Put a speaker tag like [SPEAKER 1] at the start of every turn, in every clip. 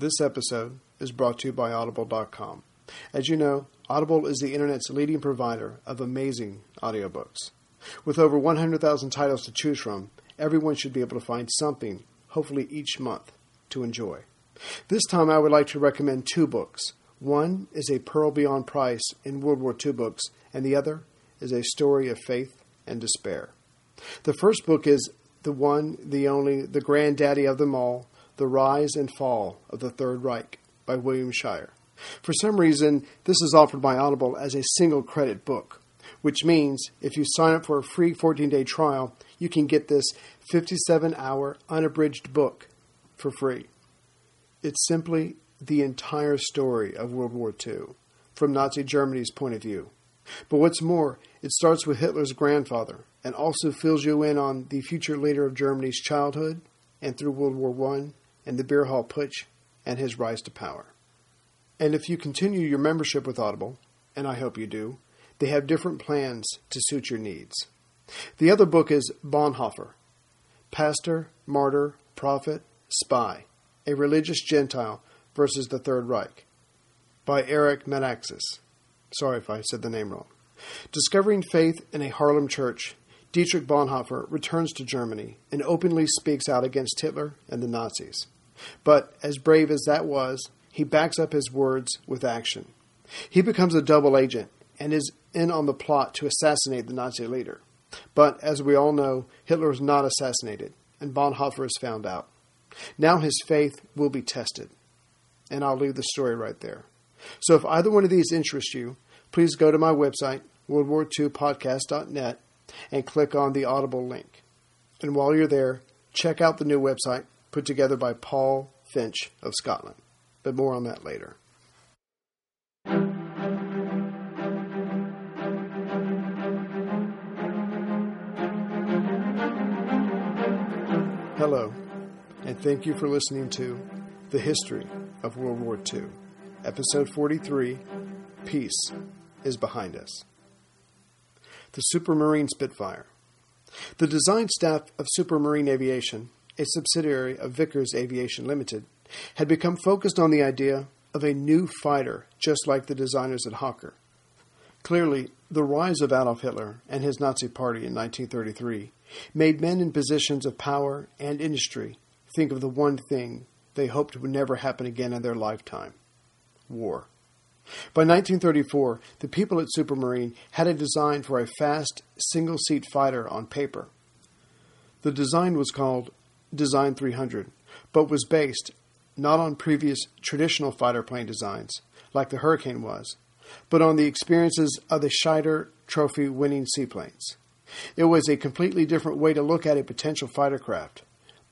[SPEAKER 1] This episode is brought to you by Audible.com. As you know, Audible is the internet's leading provider of amazing audiobooks. With over 100,000 titles to choose from, everyone should be able to find something, hopefully each month, to enjoy. This time I would like to recommend two books. One is A Pearl Beyond Price in World War II books, and the other is A Story of Faith and Despair. The first book is the one, the only, the granddaddy of them all, The Rise and Fall of the Third Reich by William Shirer. For some reason, this is offered by Audible as a single credit book, which means if you sign up for a free 14 day trial, you can get this 57 hour unabridged book for free. It's simply the entire story of World War II from Nazi Germany's point of view. But what's more, it starts with Hitler's grandfather and also fills you in on the future leader of Germany's childhood and through World War I and the Beer Hall Putsch and his rise to power. And if you continue your membership with Audible, and I hope you do, they have different plans to suit your needs. The other book is Bonhoeffer Pastor, Martyr, Prophet, Spy a Religious Gentile versus the Third Reich by Eric Metaxas. Sorry if I said the name wrong. Discovering faith in a Harlem church, Dietrich Bonhoeffer returns to Germany and openly speaks out against Hitler and the Nazis. But as brave as that was, he backs up his words with action. He becomes a double agent and is in on the plot to assassinate the Nazi leader. But as we all know, Hitler was not assassinated, and Bonhoeffer is found out. Now his faith will be tested. And I'll leave the story right there. So if either one of these interests you, please go to my website, worldwar2podcast.net, and click on the Audible link. And while you're there, check out the new website put together by Paul Finch of Scotland. But more on that later. Hello and thank you for listening to The History of World War II, Episode 43 Peace is Behind Us. The Supermarine Spitfire. The design staff of Supermarine Aviation, a subsidiary of Vickers Aviation Limited, had become focused on the idea of a new fighter just like the designers at Hawker. Clearly, the rise of Adolf Hitler and his Nazi Party in 1933 made men in positions of power and industry think of the one thing they hoped would never happen again in their lifetime war. By 1934, the people at Supermarine had a design for a fast, single seat fighter on paper. The design was called Design 300, but was based not on previous traditional fighter plane designs, like the Hurricane was, but on the experiences of the Schneider Trophy winning seaplanes. It was a completely different way to look at a potential fighter craft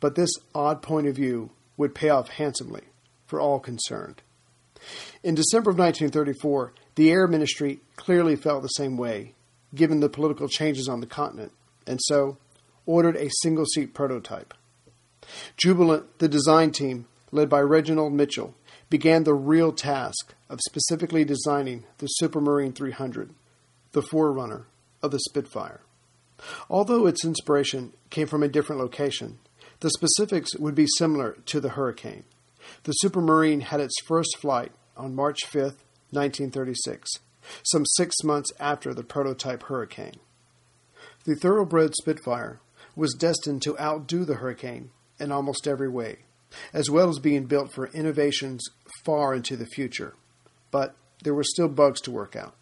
[SPEAKER 1] but this odd point of view would pay off handsomely for all concerned. In December of 1934, the Air Ministry clearly felt the same way, given the political changes on the continent, and so ordered a single seat prototype. Jubilant, the design team, led by Reginald Mitchell, began the real task of specifically designing the Supermarine 300, the forerunner of the Spitfire. Although its inspiration came from a different location, the specifics would be similar to the Hurricane. The Supermarine had its first flight on March 5, 1936, some six months after the prototype Hurricane. The thoroughbred Spitfire was destined to outdo the Hurricane in almost every way, as well as being built for innovations far into the future. But there were still bugs to work out.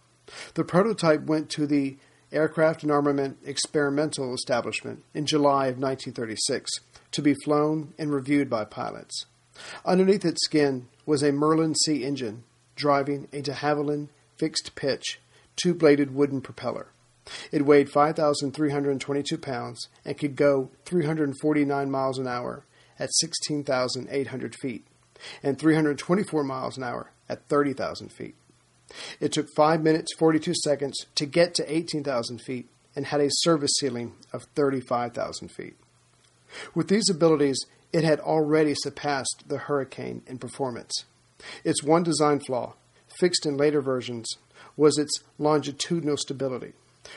[SPEAKER 1] The prototype went to the Aircraft and Armament Experimental Establishment in July of 1936 to be flown and reviewed by pilots. Underneath its skin was a Merlin C engine driving a de Havilland fixed pitch, two bladed wooden propeller. It weighed 5,322 pounds and could go 349 miles an hour at 16,800 feet and 324 miles an hour at 30,000 feet. It took 5 minutes 42 seconds to get to 18,000 feet and had a service ceiling of 35,000 feet. With these abilities, it had already surpassed the Hurricane in performance. Its one design flaw, fixed in later versions, was its longitudinal stability,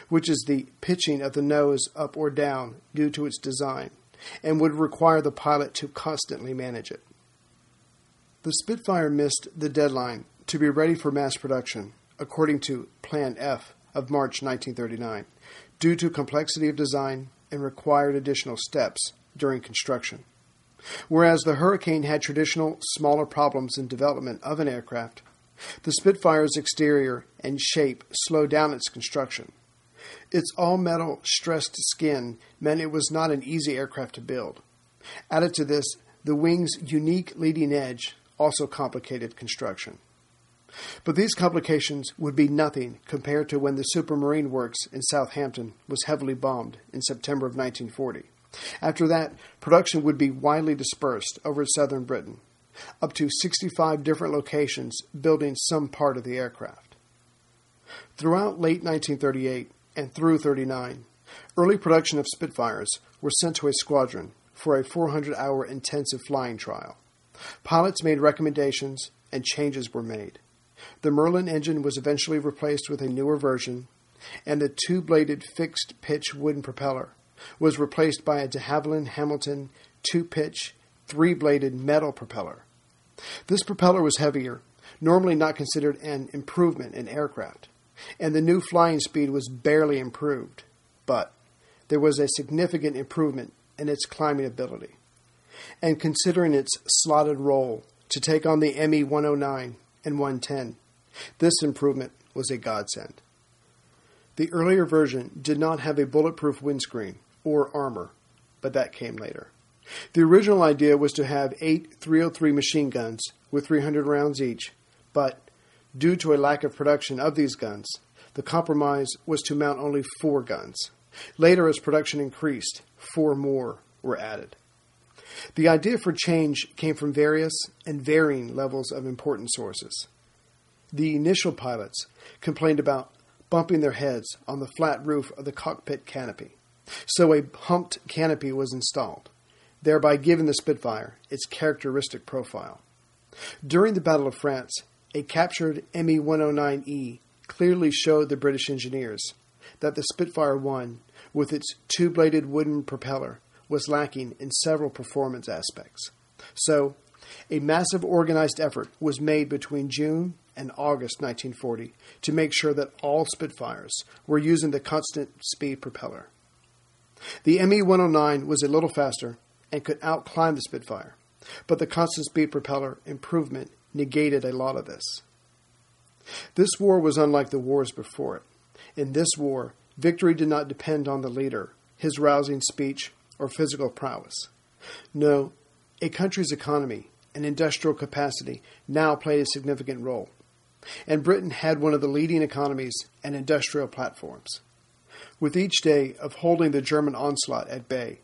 [SPEAKER 1] which is the pitching of the nose up or down due to its design, and would require the pilot to constantly manage it. The Spitfire missed the deadline to be ready for mass production, according to Plan F of March 1939, due to complexity of design and required additional steps during construction. Whereas the Hurricane had traditional, smaller problems in development of an aircraft, the Spitfire's exterior and shape slowed down its construction. Its all metal stressed skin meant it was not an easy aircraft to build. Added to this, the wing's unique leading edge also complicated construction. But these complications would be nothing compared to when the Supermarine Works in Southampton was heavily bombed in September of 1940. After that, production would be widely dispersed over southern Britain, up to 65 different locations building some part of the aircraft. Throughout late 1938 and through 39, early production of Spitfires were sent to a squadron for a 400 hour intensive flying trial. Pilots made recommendations and changes were made. The Merlin engine was eventually replaced with a newer version, and the two bladed fixed pitch wooden propeller was replaced by a de Havilland Hamilton two pitch, three bladed metal propeller. This propeller was heavier, normally not considered an improvement in aircraft, and the new flying speed was barely improved, but there was a significant improvement in its climbing ability. And considering its slotted role to take on the ME 109 and 110, this improvement was a godsend. The earlier version did not have a bulletproof windscreen or armor, but that came later. The original idea was to have eight 303 machine guns with 300 rounds each, but due to a lack of production of these guns, the compromise was to mount only four guns. Later, as production increased, four more were added. The idea for change came from various and varying levels of important sources. The initial pilots complained about bumping their heads on the flat roof of the cockpit canopy, so a humped canopy was installed, thereby giving the Spitfire its characteristic profile. During the Battle of France, a captured ME 109E clearly showed the British engineers that the Spitfire 1, with its two bladed wooden propeller, was lacking in several performance aspects. So, a massive organized effort was made between June and August 1940 to make sure that all Spitfires were using the constant speed propeller. The ME 109 was a little faster and could outclimb the Spitfire, but the constant speed propeller improvement negated a lot of this. This war was unlike the wars before it. In this war, victory did not depend on the leader, his rousing speech, or physical prowess. No, a country's economy and industrial capacity now played a significant role, and Britain had one of the leading economies and industrial platforms. With each day of holding the German onslaught at bay,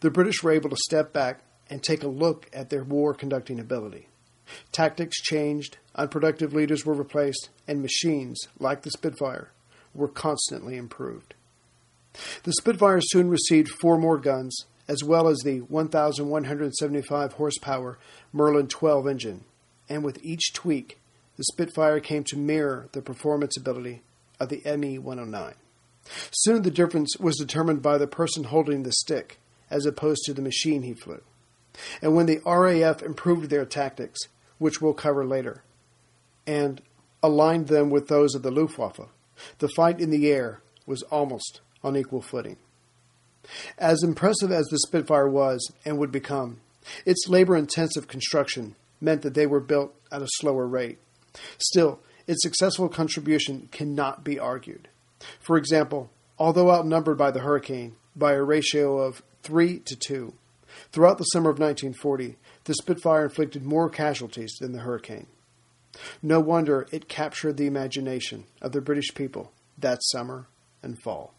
[SPEAKER 1] the British were able to step back and take a look at their war conducting ability. Tactics changed, unproductive leaders were replaced, and machines, like the Spitfire, were constantly improved. The Spitfire soon received four more guns, as well as the 1,175 horsepower Merlin 12 engine, and with each tweak, the Spitfire came to mirror the performance ability of the ME 109. Soon the difference was determined by the person holding the stick, as opposed to the machine he flew. And when the RAF improved their tactics, which we'll cover later, and aligned them with those of the Luftwaffe, the fight in the air was almost on equal footing. As impressive as the Spitfire was and would become, its labor intensive construction meant that they were built at a slower rate. Still, its successful contribution cannot be argued. For example, although outnumbered by the Hurricane by a ratio of 3 to 2, throughout the summer of 1940, the Spitfire inflicted more casualties than the Hurricane. No wonder it captured the imagination of the British people that summer and fall.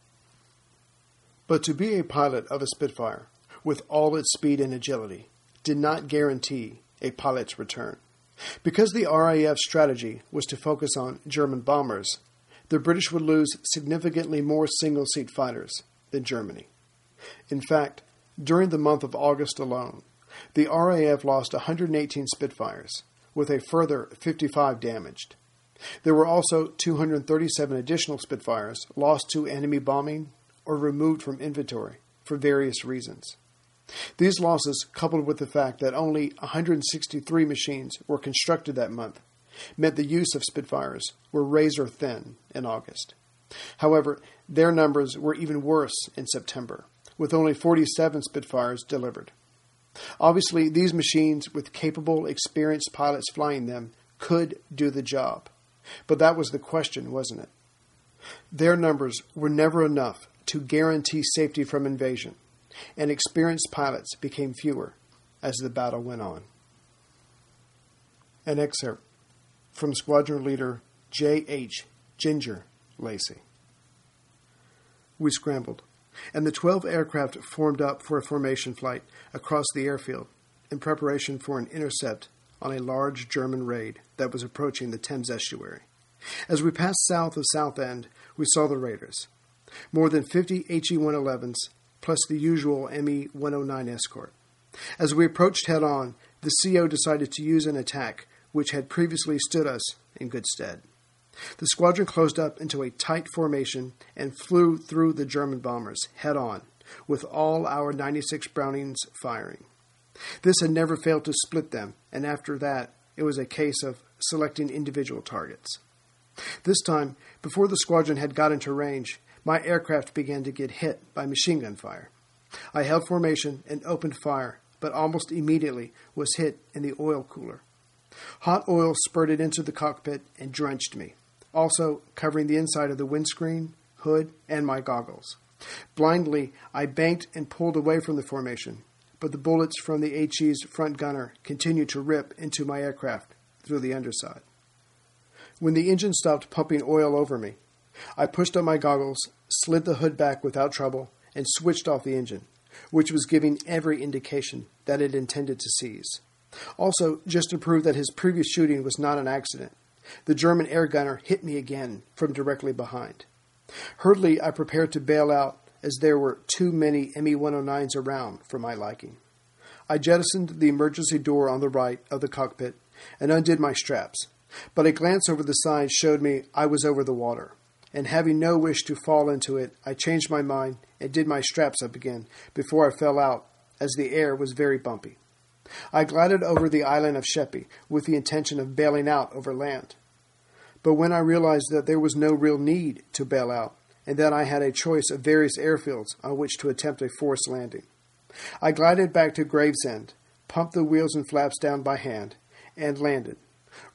[SPEAKER 1] But to be a pilot of a Spitfire, with all its speed and agility, did not guarantee a pilot's return. Because the RAF strategy was to focus on German bombers, the British would lose significantly more single seat fighters than Germany. In fact, during the month of August alone, the RAF lost 118 Spitfires, with a further 55 damaged. There were also 237 additional Spitfires lost to enemy bombing or removed from inventory for various reasons. These losses, coupled with the fact that only 163 machines were constructed that month, meant the use of Spitfires were razor thin in August. However, their numbers were even worse in September, with only 47 Spitfires delivered. Obviously, these machines, with capable, experienced pilots flying them, could do the job. But that was the question, wasn't it? Their numbers were never enough to guarantee safety from invasion, and experienced pilots became fewer as the battle went on. An excerpt from Squadron Leader J.H. Ginger Lacey. We scrambled, and the 12 aircraft formed up for a formation flight across the airfield in preparation for an intercept on a large German raid that was approaching the Thames estuary. As we passed south of Southend, we saw the raiders. More than 50 HE 111s, plus the usual ME 109 escort. As we approached head on, the CO decided to use an attack which had previously stood us in good stead. The squadron closed up into a tight formation and flew through the German bombers head on, with all our 96 Brownings firing. This had never failed to split them, and after that, it was a case of selecting individual targets. This time, before the squadron had got into range, my aircraft began to get hit by machine gun fire. I held formation and opened fire, but almost immediately was hit in the oil cooler. Hot oil spurted into the cockpit and drenched me, also covering the inside of the windscreen, hood, and my goggles. Blindly, I banked and pulled away from the formation, but the bullets from the HE's front gunner continued to rip into my aircraft through the underside. When the engine stopped pumping oil over me, I pushed up my goggles, slid the hood back without trouble, and switched off the engine, which was giving every indication that it intended to seize. Also, just to prove that his previous shooting was not an accident, the German air gunner hit me again from directly behind. Hurriedly, I prepared to bail out as there were too many ME 109s around for my liking. I jettisoned the emergency door on the right of the cockpit and undid my straps, but a glance over the side showed me I was over the water, and having no wish to fall into it, I changed my mind and did my straps up again before I fell out, as the air was very bumpy. I glided over the island of Sheppey with the intention of bailing out over land. But when I realized that there was no real need to bail out, and that I had a choice of various airfields on which to attempt a forced landing, I glided back to Gravesend, pumped the wheels and flaps down by hand, and landed,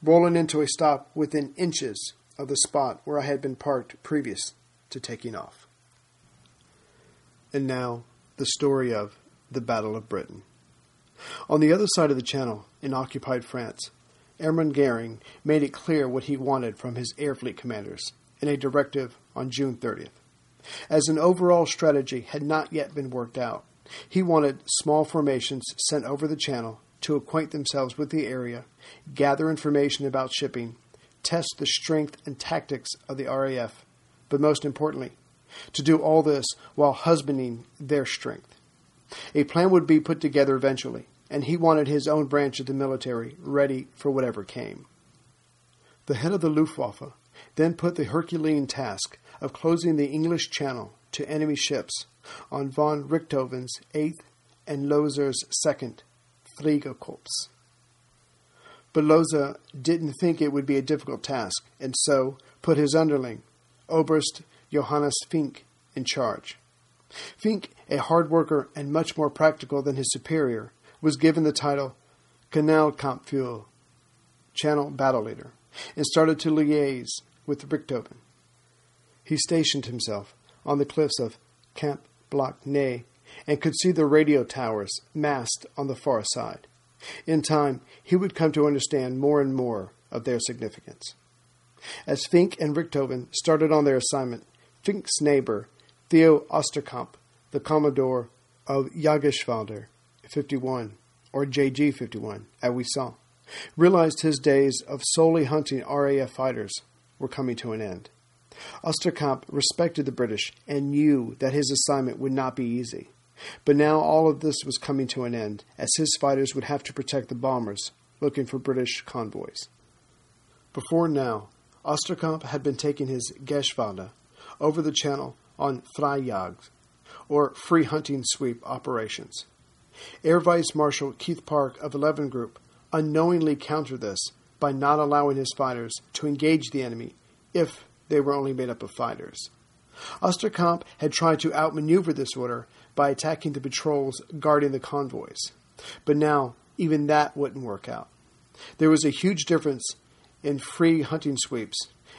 [SPEAKER 1] rolling into a stop within inches of the spot where I had been parked previous to taking off. And now, the story of the Battle of Britain. On the other side of the Channel, in occupied France, Hermann Goering made it clear what he wanted from his air fleet commanders in a directive on June 30th. As an overall strategy had not yet been worked out, he wanted small formations sent over the Channel to acquaint themselves with the area, gather information about shipping, test the strength and tactics of the RAF, but most importantly, to do all this while husbanding their strength. A plan would be put together eventually, and he wanted his own branch of the military ready for whatever came. The head of the Luftwaffe then put the Herculean task of closing the English Channel to enemy ships on von Richthofen's 8th and Loerzer's 2nd Fliegerkorps. But Loerzer didn't think it would be a difficult task, and so put his underling, Oberst Johannes Fink, in charge. Fink, a hard worker and much more practical than his superior, was given the title Kanalkampfführer, Channel Battle Leader, and started to liaise with Richthofen. He stationed himself on the cliffs of Cap Blanc Nez and could see the radio towers massed on the far side. In time, he would come to understand more and more of their significance. As Fink and Richthofen started on their assignment, Fink's neighbor, Theo Osterkamp, the Commodore of Jagdgeschwader 51, or JG 51, as we saw, realized his days of solely hunting RAF fighters were coming to an end. Osterkamp respected the British and knew that his assignment would not be easy. But now all of this was coming to an end, as his fighters would have to protect the bombers looking for British convoys. Before now, Osterkamp had been taking his Geschwader over the channel on Freie Jagd, or free hunting sweep operations. Air Vice Marshal Keith Park of 11 Group unknowingly countered this by not allowing his fighters to engage the enemy if they were only made up of fighters. Osterkamp had tried to outmaneuver this order by attacking the patrols guarding the convoys, but now even that wouldn't work out. There was a huge difference in free hunting sweeps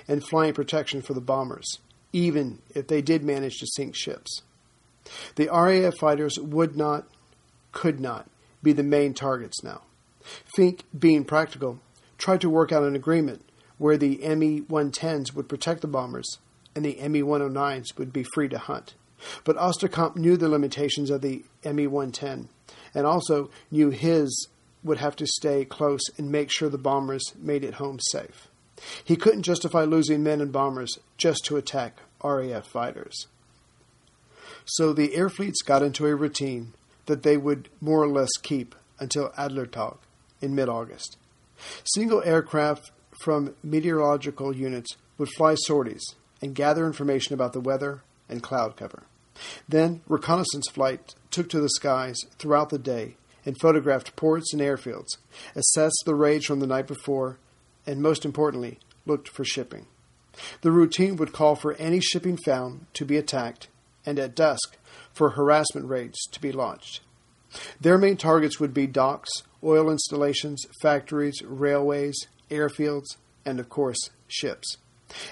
[SPEAKER 1] and flying protection for the bombers, even if they did manage to sink ships. The RAF fighters would not, could not, be the main targets now. Fink, being practical, tried to work out an agreement where the ME 110s would protect the bombers and the ME 109s would be free to hunt. But Osterkamp knew the limitations of the ME 110 and also knew his would have to stay close and make sure the bombers made it home safe. He couldn't justify losing men and bombers just to attack RAF fighters. So the air fleets got into a routine that they would more or less keep until Adlertag in mid August. Single aircraft from meteorological units would fly sorties and gather information about the weather and cloud cover. Then, reconnaissance flight took to the skies throughout the day and photographed ports and airfields, assessed the raids from the night before, and most importantly, looked for shipping. The routine would call for any shipping found to be attacked, and at dusk, for harassment raids to be launched. Their main targets would be docks, oil installations, factories, railways, airfields, and of course, ships.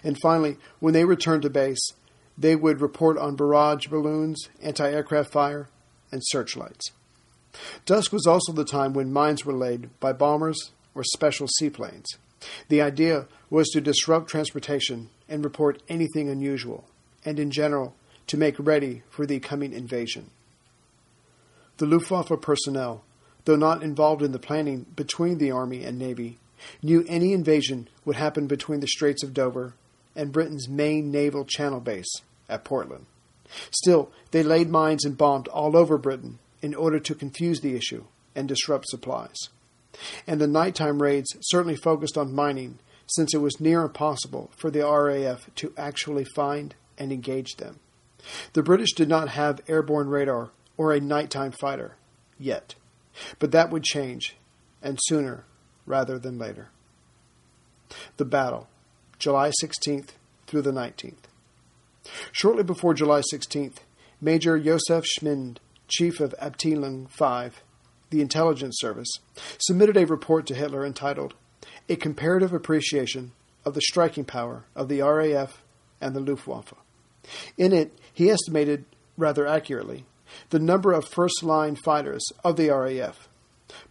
[SPEAKER 1] And finally, when they returned to base, they would report on barrage balloons, anti aircraft fire, and searchlights. Dusk was also the time when mines were laid by bombers or special seaplanes. The idea was to disrupt transportation and report anything unusual, and in general, to make ready for the coming invasion. The Luftwaffe personnel, though not involved in the planning between the Army and Navy, knew any invasion would happen between the Straits of Dover and Britain's main naval channel base at Portland. Still, they laid mines and bombed all over Britain in order to confuse the issue and disrupt supplies. And the nighttime raids certainly focused on mining, since it was near impossible for the RAF to actually find and engage them. The British did not have airborne radar or a nighttime fighter yet, but that would change, and sooner rather than later. The battle, July 16th through the 19th. Shortly before July 16th, Major Josef Schmid, chief of Abteilung 5, the intelligence service, submitted a report to Hitler entitled A Comparative Appreciation of the Striking Power of the RAF and the Luftwaffe. In it, he estimated, rather accurately, the number of first line fighters of the RAF.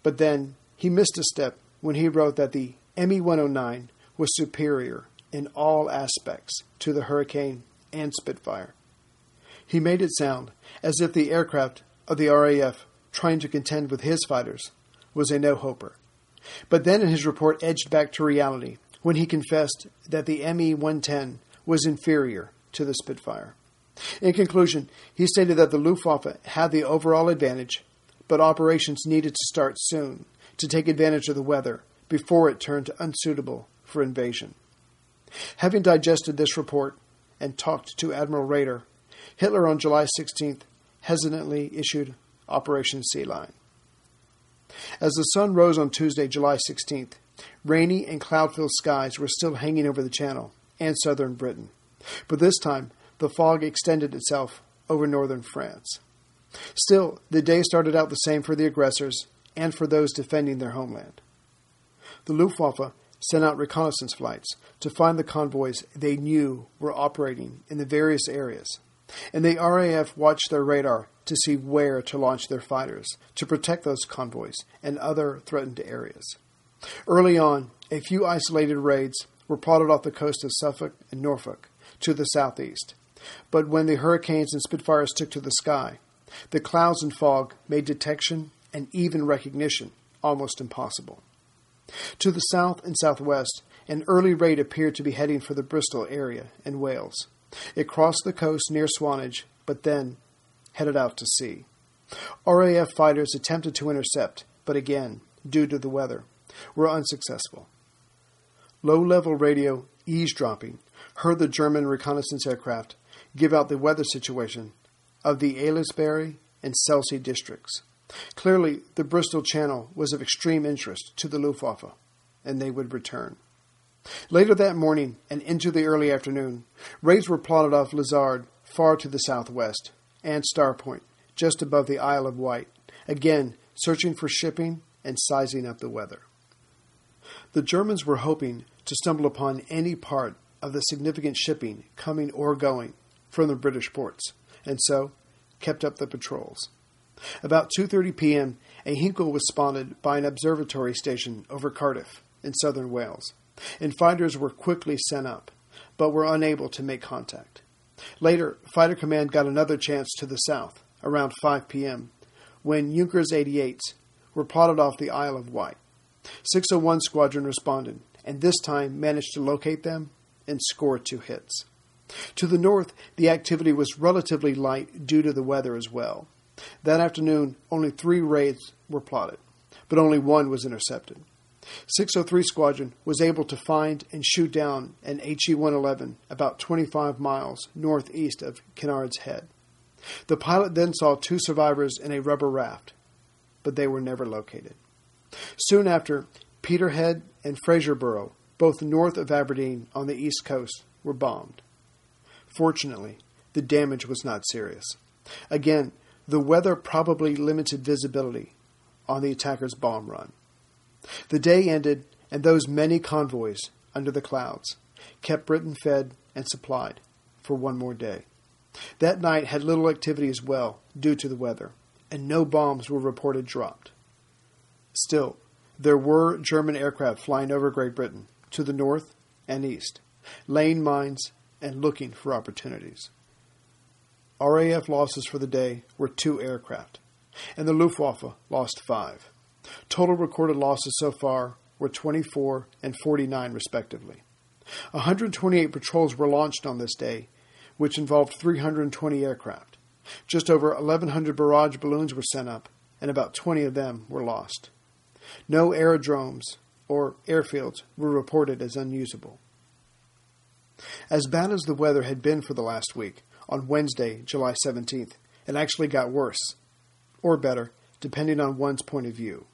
[SPEAKER 1] But then he missed a step when he wrote that the ME 109 was superior in all aspects to the Hurricane and Spitfire. He made it sound as if the aircraft of the RAF trying to contend with his fighters was a no hoper. But then in his report edged back to reality when he confessed that the ME 110 was inferior to the Spitfire. In conclusion, he stated that the Luftwaffe had the overall advantage, but operations needed to start soon to take advantage of the weather before it turned unsuitable for invasion. Having digested this report and talked to Admiral Raeder, Hitler on July 16th hesitantly issued Operation Sea Lion. As the sun rose on Tuesday, July 16th, rainy and cloud filled skies were still hanging over the Channel and southern Britain, but this time the fog extended itself over northern France. Still, the day started out the same for the aggressors and for those defending their homeland. The Luftwaffe sent out reconnaissance flights to find the convoys they knew were operating in the various areas, and the RAF watched their radar to see where to launch their fighters to protect those convoys and other threatened areas. Early on, a few isolated raids were plotted off the coast of Suffolk and Norfolk to the southeast, but when the hurricanes and Spitfires took to the sky, the clouds and fog made detection and even recognition almost impossible. To the south and southwest, an early raid appeared to be heading for the Bristol area in Wales. It crossed the coast near Swanage, but then headed out to sea. RAF fighters attempted to intercept, but again, due to the weather, were unsuccessful. Low level radio eavesdropping heard the German reconnaissance aircraft give out the weather situation of the Aylesbury and Selsey districts. Clearly, the Bristol Channel was of extreme interest to the Luftwaffe, and they would return. Later that morning and into the early afternoon, raids were plotted off Lizard far to the southwest, and Start Point, just above the Isle of Wight, again searching for shipping and sizing up the weather. The Germans were hoping to stumble upon any part of the significant shipping coming or going from the British ports, and so kept up the patrols. About 2:30 p.m., a Heinkel was spotted by an observatory station over Cardiff in southern Wales, and fighters were quickly sent up, but were unable to make contact. Later, Fighter Command got another chance to the south, around 5 p.m., when Junkers 88s were plotted off the Isle of Wight. 601 Squadron responded, and this time managed to locate them and score two hits. To the north, the activity was relatively light due to the weather as well. That afternoon, only three raids were plotted, but only one was intercepted. 603 Squadron was able to find and shoot down an HE 111 about 25 miles northeast of Kinnaird Head. The pilot then saw two survivors in a rubber raft, but they were never located. Soon after, Peterhead and Fraserburgh, both north of Aberdeen on the east coast, were bombed. Fortunately, the damage was not serious. Again, the weather probably limited visibility on the attacker's bomb run. The day ended, and those many convoys under the clouds kept Britain fed and supplied for one more day. That night had little activity as well due to the weather, and no bombs were reported dropped. Still, there were German aircraft flying over Great Britain to the north and east, laying mines and looking for opportunities. RAF losses for the day were two aircraft, and the Luftwaffe lost five. Total recorded losses so far were 24 and 49, respectively. 128 patrols were launched on this day, which involved 320 aircraft. Just over 1,100 barrage balloons were sent up, and about 20 of them were lost. No aerodromes or airfields were reported as unusable. As bad as the weather had been for the last week, on Wednesday, July 17th, it actually got worse, or better, depending on one's point of view.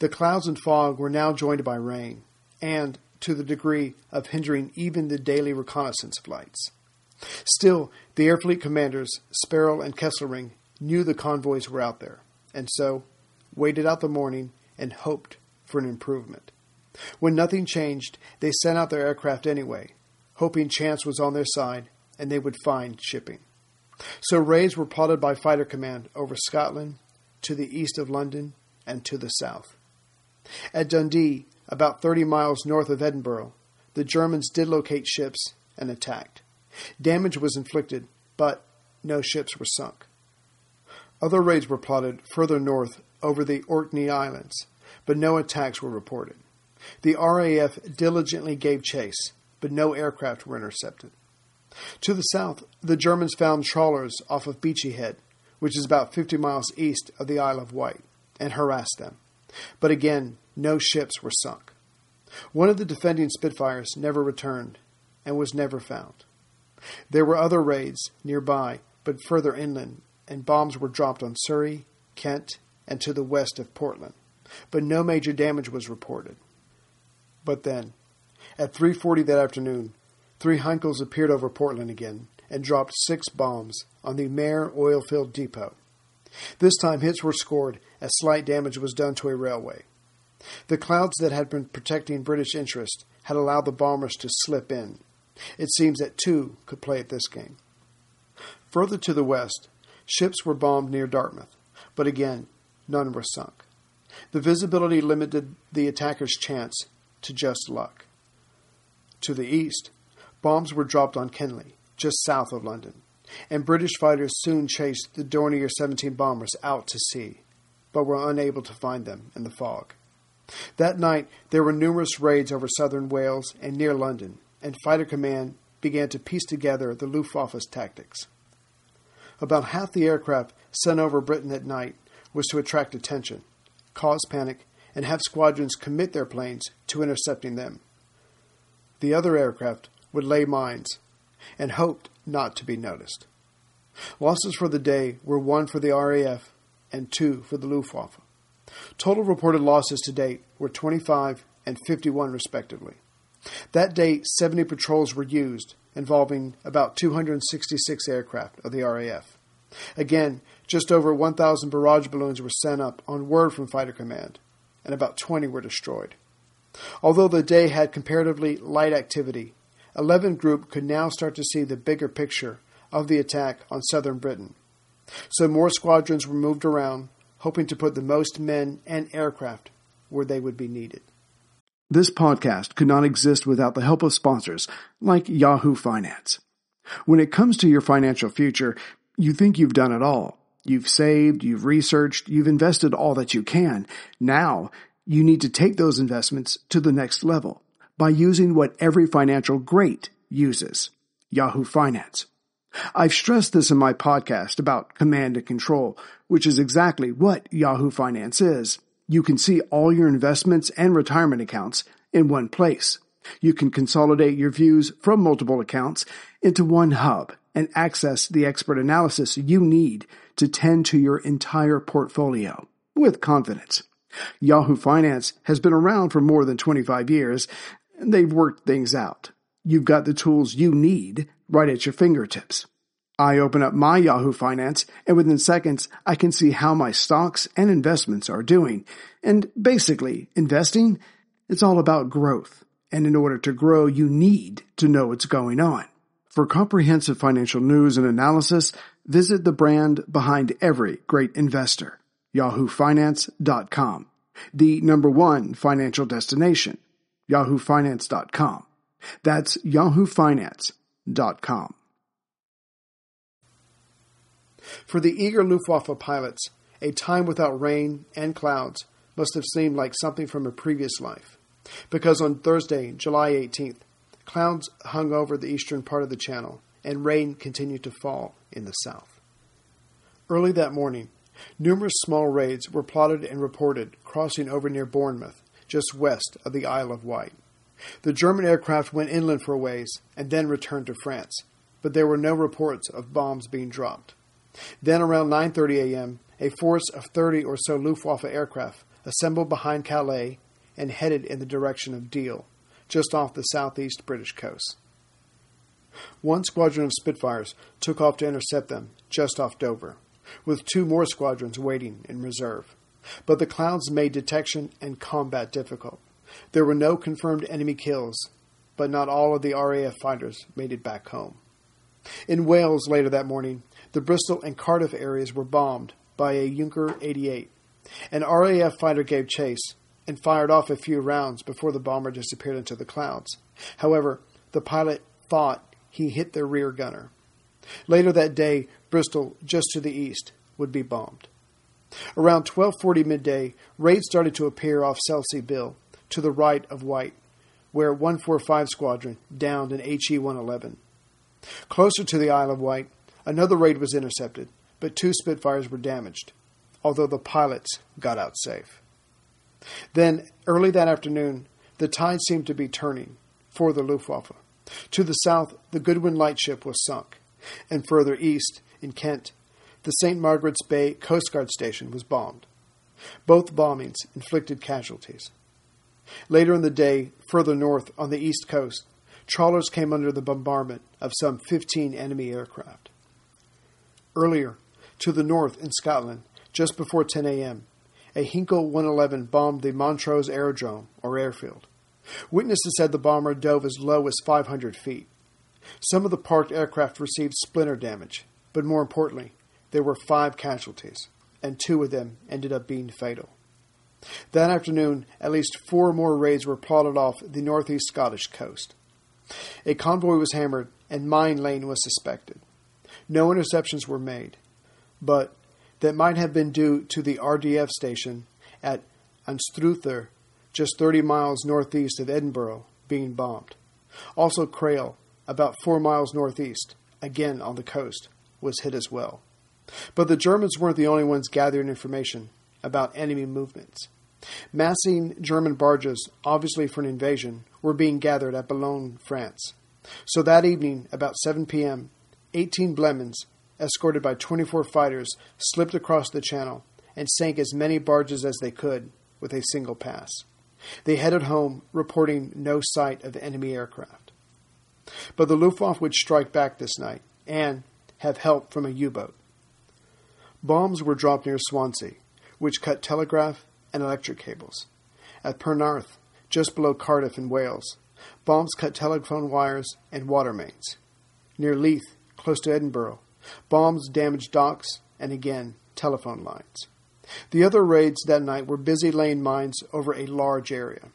[SPEAKER 1] The clouds and fog were now joined by rain, and to the degree of hindering even the daily reconnaissance flights. Still, the Air Fleet commanders, Sperrle and Kesselring, knew the convoys were out there, and so waited out the morning and hoped for an improvement. When nothing changed, they sent out their aircraft anyway, hoping chance was on their side and they would find shipping. So raids were plotted by Fighter Command over Scotland, to the east of London, and to the south. At Dundee, about 30 miles north of Edinburgh, the Germans did locate ships and attacked. Damage was inflicted, but no ships were sunk. Other raids were plotted further north over the Orkney Islands, but no attacks were reported. The RAF diligently gave chase, but no aircraft were intercepted. To the south, the Germans found trawlers off of Beachy Head, which is about 50 miles east of the Isle of Wight, and harassed them. But again, no ships were sunk. One of the defending Spitfires never returned and was never found. There were other raids nearby, but further inland, and bombs were dropped on Surrey, Kent, and to the west of Portland, but no major damage was reported. But then, at 3:40 that afternoon, three Heinkels appeared over Portland again and dropped six bombs on the Maer oilfield depot. This time hits were scored as slight damage was done to a railway. The clouds that had been protecting British interest had allowed the bombers to slip in. It seems that two could play at this game. Further to the west, ships were bombed near Dartmouth, but again, none were sunk. The visibility limited the attackers' chance to just luck. To the east, bombs were dropped on Kenley, just south of London, and British fighters soon chased the Dornier 17 bombers out to sea, but were unable to find them in the fog. That night, there were numerous raids over southern Wales and near London, and Fighter Command began to piece together the Luftwaffe's tactics. About half the aircraft sent over Britain at night was to attract attention, cause panic, and have squadrons commit their planes to intercepting them. The other aircraft would lay mines and hoped not to be noticed. Losses for the day were one for the RAF and two for the Luftwaffe. Total reported losses to date were 25 and 51, respectively. That day, 70 patrols were used, involving about 266 aircraft of the RAF. Again, just over 1,000 barrage balloons were sent up on word from Fighter Command, and about 20 were destroyed. Although the day had comparatively light activity, 11 Group could now start to see the bigger picture of the attack on southern Britain. So more squadrons were moved around, hoping to put the most men and aircraft where they would be needed. This podcast could not exist without the help of sponsors like Yahoo Finance. When it comes to your financial future, you think you've done it all. You've saved, you've researched, you've invested all that you can. Now, you need to take those investments to the next level by using what every financial great uses Yahoo Finance. I've stressed this in my podcast about command and control, which is exactly what Yahoo Finance is. You can see all your investments and retirement accounts in one place. You can consolidate your views from multiple accounts into one hub and access the expert analysis you need to tend to your entire portfolio with confidence. Yahoo Finance has been around for more than 25 years, and they've worked things out. You've got the tools you need right at your fingertips. I open up my Yahoo Finance, and within seconds, I can see how my stocks and investments are doing. And basically, investing, it's all about growth. And in order to grow, you need to know what's going on. For comprehensive financial news and analysis, visit the brand behind every great investor, yahoofinance.com. The number one financial destination, yahoofinance.com. That's yahoofinance.com. For the eager Luftwaffe pilots, a time without rain and clouds must have seemed like something from a previous life. Because on Thursday, July 18th, Clouds hung over the eastern part of the channel, and rain continued to fall in the south. Early that morning, numerous small raids were plotted and reported crossing over near Bournemouth, just west of the Isle of Wight. The German aircraft went inland for a ways and then returned to France, but there were no reports of bombs being dropped. Then around 9:30 a.m., a force of 30 or so Luftwaffe aircraft assembled behind Calais and headed in the direction of Deal, just off the southeast British coast. One squadron of Spitfires took off to intercept them just off Dover, with two more squadrons waiting in reserve. But the clouds made detection and combat difficult. There were no confirmed enemy kills, but not all of the RAF fighters made it back home. In Wales later that morning, the Bristol and Cardiff areas were bombed by a Junker 88. An RAF fighter gave chase, and fired off a few rounds before the bomber disappeared into the clouds. However, the pilot thought he hit the rear gunner. Later that day, Bristol, just to the east, would be bombed. Around 12:40 midday, raids started to appear off Selsey Bill, to the right of Wight, where 145 Squadron downed an HE-111. Closer to the Isle of Wight, another raid was intercepted, but two Spitfires were damaged, although the pilots got out safe. Then, early that afternoon, the tide seemed to be turning for the Luftwaffe. To the south, the Goodwin lightship was sunk, and further east, in Kent, the St. Margaret's Bay Coast Guard station was bombed. Both bombings inflicted casualties. Later in the day, further north on the east coast, trawlers came under the bombardment of some 15 enemy aircraft. Earlier, to the north in Scotland, just before 10 a.m., a Heinkel 111 bombed the Montrose Aerodrome, or airfield. Witnesses said the bomber dove as low as 500 feet. Some of the parked aircraft received splinter damage, but more importantly, there were five casualties, and two of them ended up being fatal. That afternoon, at least four more raids were plotted off the northeast Scottish coast. A convoy was hammered, and mine laying was suspected. No interceptions were made, but that might have been due to the RDF station at Anstruther, just 30 miles northeast of Edinburgh, being bombed. Also, Crail, about four miles northeast, again on the coast, was hit as well. But the Germans weren't the only ones gathering information about enemy movements. Massing German barges, obviously for an invasion, were being gathered at Boulogne, France. So that evening, about 7 p.m., 18 Blenheims escorted by 24 fighters, slipped across the channel and sank as many barges as they could with a single pass. They headed home, reporting no sight of enemy aircraft. But the Luftwaffe would strike back this night and have help from a U boat. Bombs were dropped near Swansea, which cut telegraph and electric cables. At Penarth, just below Cardiff in Wales, bombs cut telephone wires and water mains. Near Leith, close to Edinburgh, Bombs damaged docks and again telephone lines. The other raids that night were busy laying mines over a large area.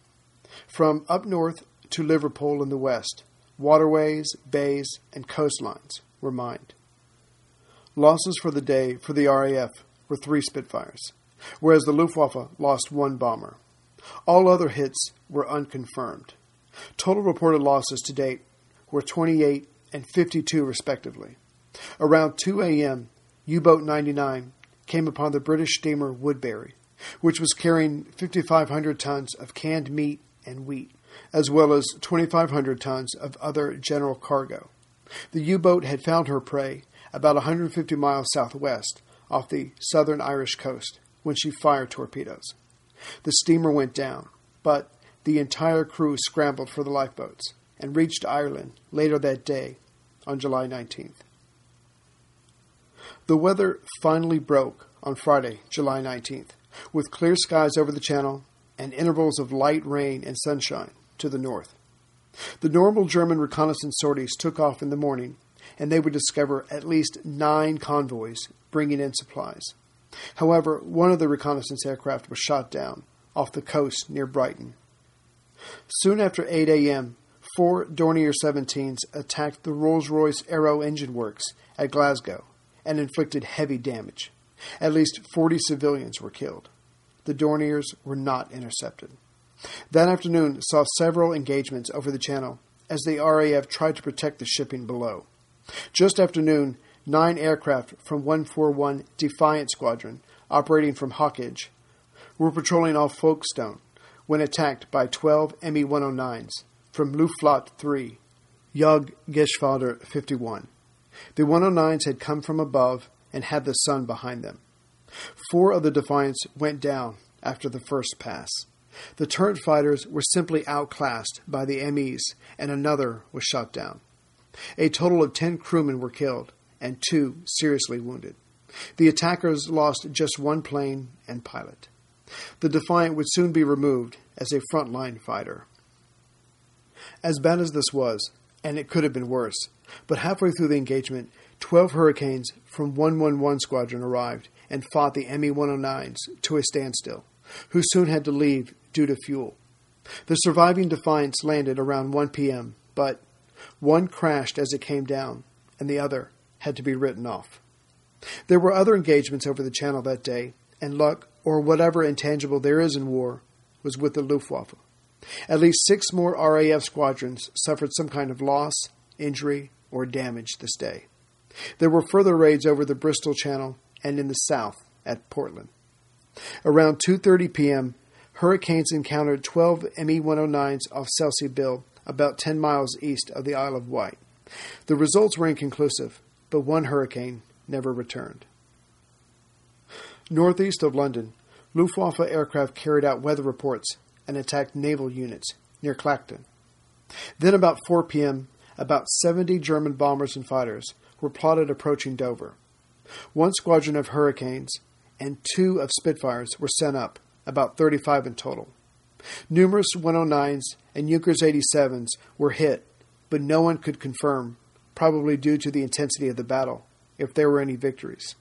[SPEAKER 1] From up north to Liverpool in the west, waterways, bays, and coastlines were mined. Losses for the day for the RAF were three Spitfires, whereas the Luftwaffe lost one bomber. All other hits were unconfirmed. Total reported losses to date were 28 and 52, respectively. Around 2 a.m., U Boat 99 came upon the British steamer Woodbury, which was carrying 5,500 tons of canned meat and wheat, as well as 2,500 tons of other general cargo. The U boat had found her prey about 150 miles southwest off the southern Irish coast when she fired torpedoes. The steamer went down, but the entire crew scrambled for the lifeboats and reached Ireland later that day on July 19th. The weather finally broke on Friday, July 19th, with clear skies over the channel and intervals of light rain and sunshine to the north. The normal German reconnaissance sorties took off in the morning, and they would discover at least nine convoys bringing in supplies. However, one of the reconnaissance aircraft was shot down off the coast near Brighton. Soon after 8 a.m., four Dornier 17s attacked the Rolls Royce Aero Engine Works at Glasgow and inflicted heavy damage. At least 40 civilians were killed. The Dorniers were not intercepted. That afternoon saw several engagements over the channel as the RAF tried to protect the shipping below. Just after noon, nine aircraft from 141 Defiant Squadron, operating from Hawkinge, were patrolling off Folkestone when attacked by 12 Me 109s from Luftflotte 3, Jagd Geschwader 51. The 109s had come from above and had the sun behind them. Four of the Defiants went down after the first pass. The turret fighters were simply outclassed by the MEs, and another was shot down. A total of ten crewmen were killed, and two seriously wounded. The attackers lost just one plane and pilot. The Defiant would soon be removed as a frontline fighter. As bad as this was, and it could have been worse, but halfway through the engagement, 12 Hurricanes from 111 Squadron arrived and fought the Me 109s to a standstill, who soon had to leave due to fuel. The surviving Defiants landed around 1 p.m., but one crashed as it came down, and the other had to be written off. There were other engagements over the channel that day, and luck, or whatever intangible there is in war, was with the Luftwaffe. At least six more RAF squadrons suffered some kind of loss, injury, or damage this day. There were further raids over the Bristol Channel and in the south at Portland. Around 2:30 p.m., hurricanes encountered 12 ME-109s off Selsey Bill, about 10 miles east of the Isle of Wight. The results were inconclusive, but one hurricane never returned. Northeast of London, Luftwaffe aircraft carried out weather reports and attacked naval units near Clacton. Then, about 4 p.m., about 70 German bombers and fighters were plotted approaching Dover. One squadron of Hurricanes and two of Spitfires were sent up, about 35 in total. Numerous 109s and Junkers 87s were hit, but no one could confirm, probably due to the intensity of the battle, if there were any victories.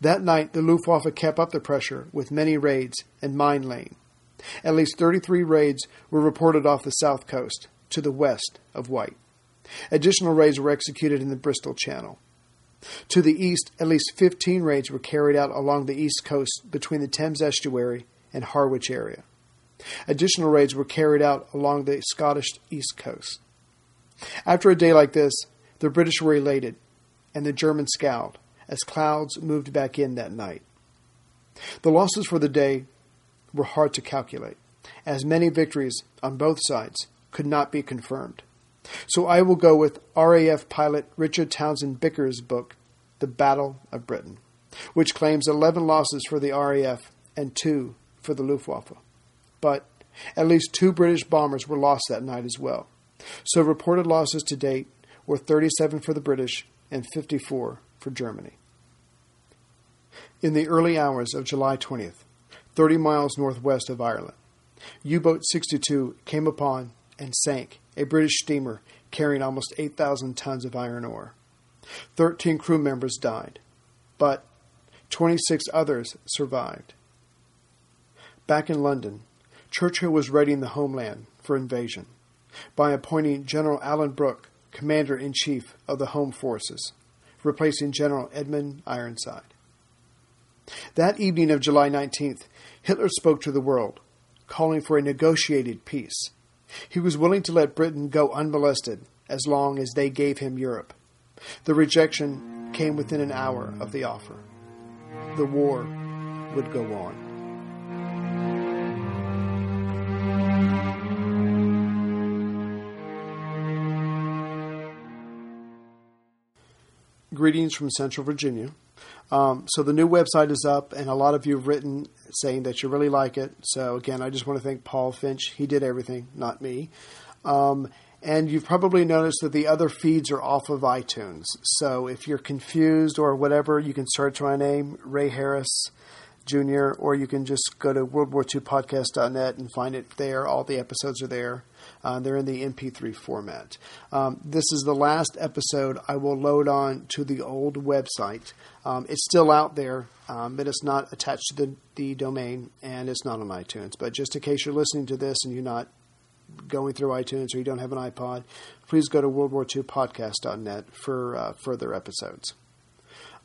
[SPEAKER 1] That night, the Luftwaffe kept up the pressure with many raids and mine laying. At least 33 raids were reported off the south coast, to the west of Wight. Additional raids were executed in the Bristol Channel. To the east, at least 15 raids were carried out along the east coast between the Thames estuary and Harwich area. Additional raids were carried out along the Scottish east coast. After a day like this, the British were elated, and the Germans scowled as clouds moved back in that night. The losses for the day were hard to calculate, as many victories on both sides could not be confirmed. So I will go with RAF pilot Richard Townshend Bickers' book, The Battle of Britain, which claims 11 losses for the RAF and 2 for the Luftwaffe. But at least two British bombers were lost that night as well. So reported losses to date were 37 for the British and 54 for Germany. In the early hours of July 20th, 30 miles northwest of Ireland, U boat 62 came upon and sank a British steamer carrying almost 8,000 tons of iron ore. Thirteen crew members died, but 26 others survived. Back in London, Churchill was readying the homeland for invasion by appointing General Alan Brooke Commander in Chief of the Home Forces, replacing General Edmund Ironside. That evening of July 19th, Hitler spoke to the world, calling for a negotiated peace he was willing to let Britain go unmolested as long as they gave him Europe. The rejection came within an hour of the offer. The war would go on. Greetings from Central Virginia. Um, so the new website is up, and a lot of you have written saying that you really like it. So again, I just want to thank Paul Finch. He did everything, not me. Um, and you've probably noticed that the other feeds are off of iTunes. So if you're confused or whatever, you can search my name, Ray Harris Jr., or you can just go to worldwar2podcast.net and find it there. All the episodes are there. Uh, they're in the MP3 format. Um, this is the last episode I will load on to the old website. Um, it's still out there, um, but it's not attached to the, the domain and it's not on iTunes. But just in case you're listening to this and you're not going through iTunes or you don't have an iPod, please go to worldwar2podcast.net for uh, further episodes.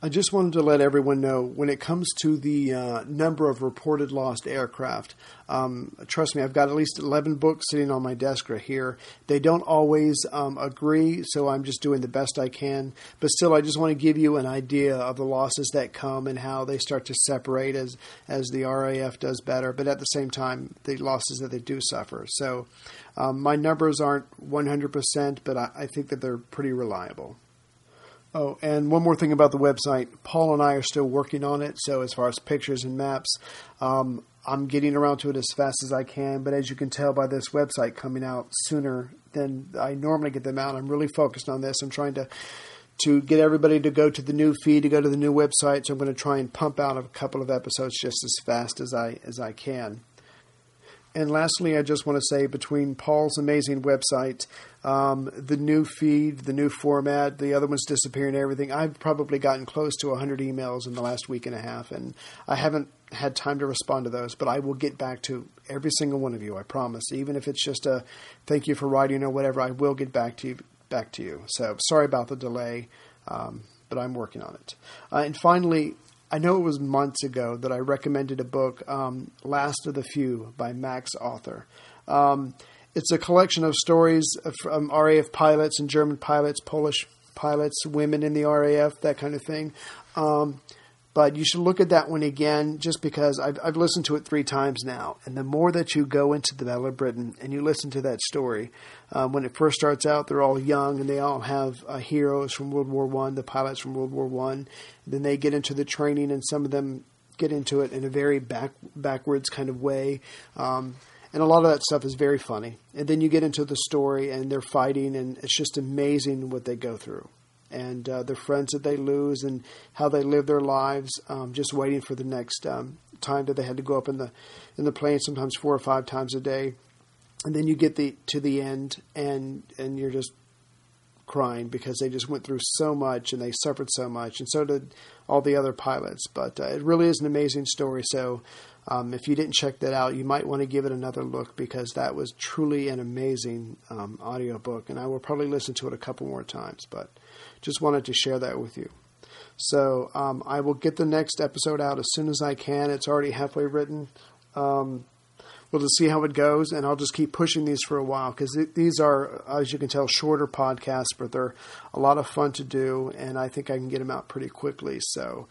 [SPEAKER 1] I just wanted to let everyone know when it comes to the uh, number of reported lost aircraft. Um, trust me, I've got at least 11 books sitting on my desk right here. They don't always um, agree, so I'm just doing the best I can. But still, I just want to give you an idea of the losses that come and how they start to separate as, as the RAF does better, but at the same time, the losses that they do suffer. So um, my numbers aren't 100%, but I, I think that they're pretty reliable. Oh, and one more thing about the website. Paul and I are still working on it. So, as far as pictures and maps, um, I'm getting around to it as fast as I can. But as you can tell by this website coming out sooner than I normally get them out, I'm really focused on this. I'm trying to to get everybody to go to the new feed, to go to the new website. So I'm going to try and pump out a couple of episodes just as fast as I as I can. And lastly, I just want to say between Paul's amazing website, um, the new feed, the new format, the other one's disappearing, everything, I've probably gotten close to 100 emails in the last week and a half, and I haven't had time to respond to those, but I will get back to every single one of you, I promise. Even if it's just a thank you for writing or whatever, I will get back to you. Back to you. So sorry about the delay, um, but I'm working on it. Uh, and finally, I know it was months ago that I recommended a book, um, Last of the Few by Max Arthur. Um, it's a collection of stories from RAF pilots and German pilots, Polish pilots, women in the RAF, that kind of thing. Um, but you should look at that one again just because I've, I've listened to it three times now. And the more that you go into the Battle of Britain and you listen to that story, um, when it first starts out, they're all young and they all have uh, heroes from World War One, the pilots from World War One. Then they get into the training, and some of them get into it in a very back backwards kind of way. Um, and a lot of that stuff is very funny. And then you get into the story, and they're fighting, and it's just amazing what they go through and uh, the friends that they lose and how they live their lives, um, just waiting for the next um, time that they had to go up in the in the plane, sometimes four or five times a day, and then you get the to the end and and you're just crying because they just went through so much and they suffered so much, and so did all the other pilots. But uh, it really is an amazing story. So. Um, if you didn't check that out, you might want to give it another look because that was truly an amazing um, audiobook, and I will probably listen to it a couple more times. But just wanted to share that with you. So um, I will get the next episode out as soon as I can. It's already halfway written. Um, we'll just see how it goes, and I'll just keep pushing these for a while because th- these are, as you can tell, shorter podcasts, but they're a lot of fun to do, and I think I can get them out pretty quickly. So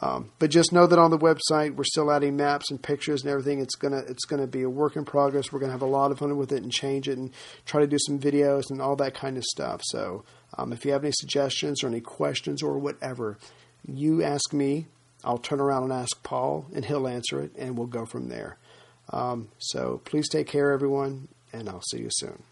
[SPEAKER 1] um, but just know that on the website we're still adding maps and pictures and everything. It's gonna it's gonna be a work in progress. We're gonna have a lot of fun with it and change it and try to do some videos and all that kind of stuff. So um, if you have any suggestions or any questions or whatever, you ask me. I'll turn around and ask Paul, and he'll answer it, and we'll go from there. Um, so please take care, everyone, and I'll see you soon.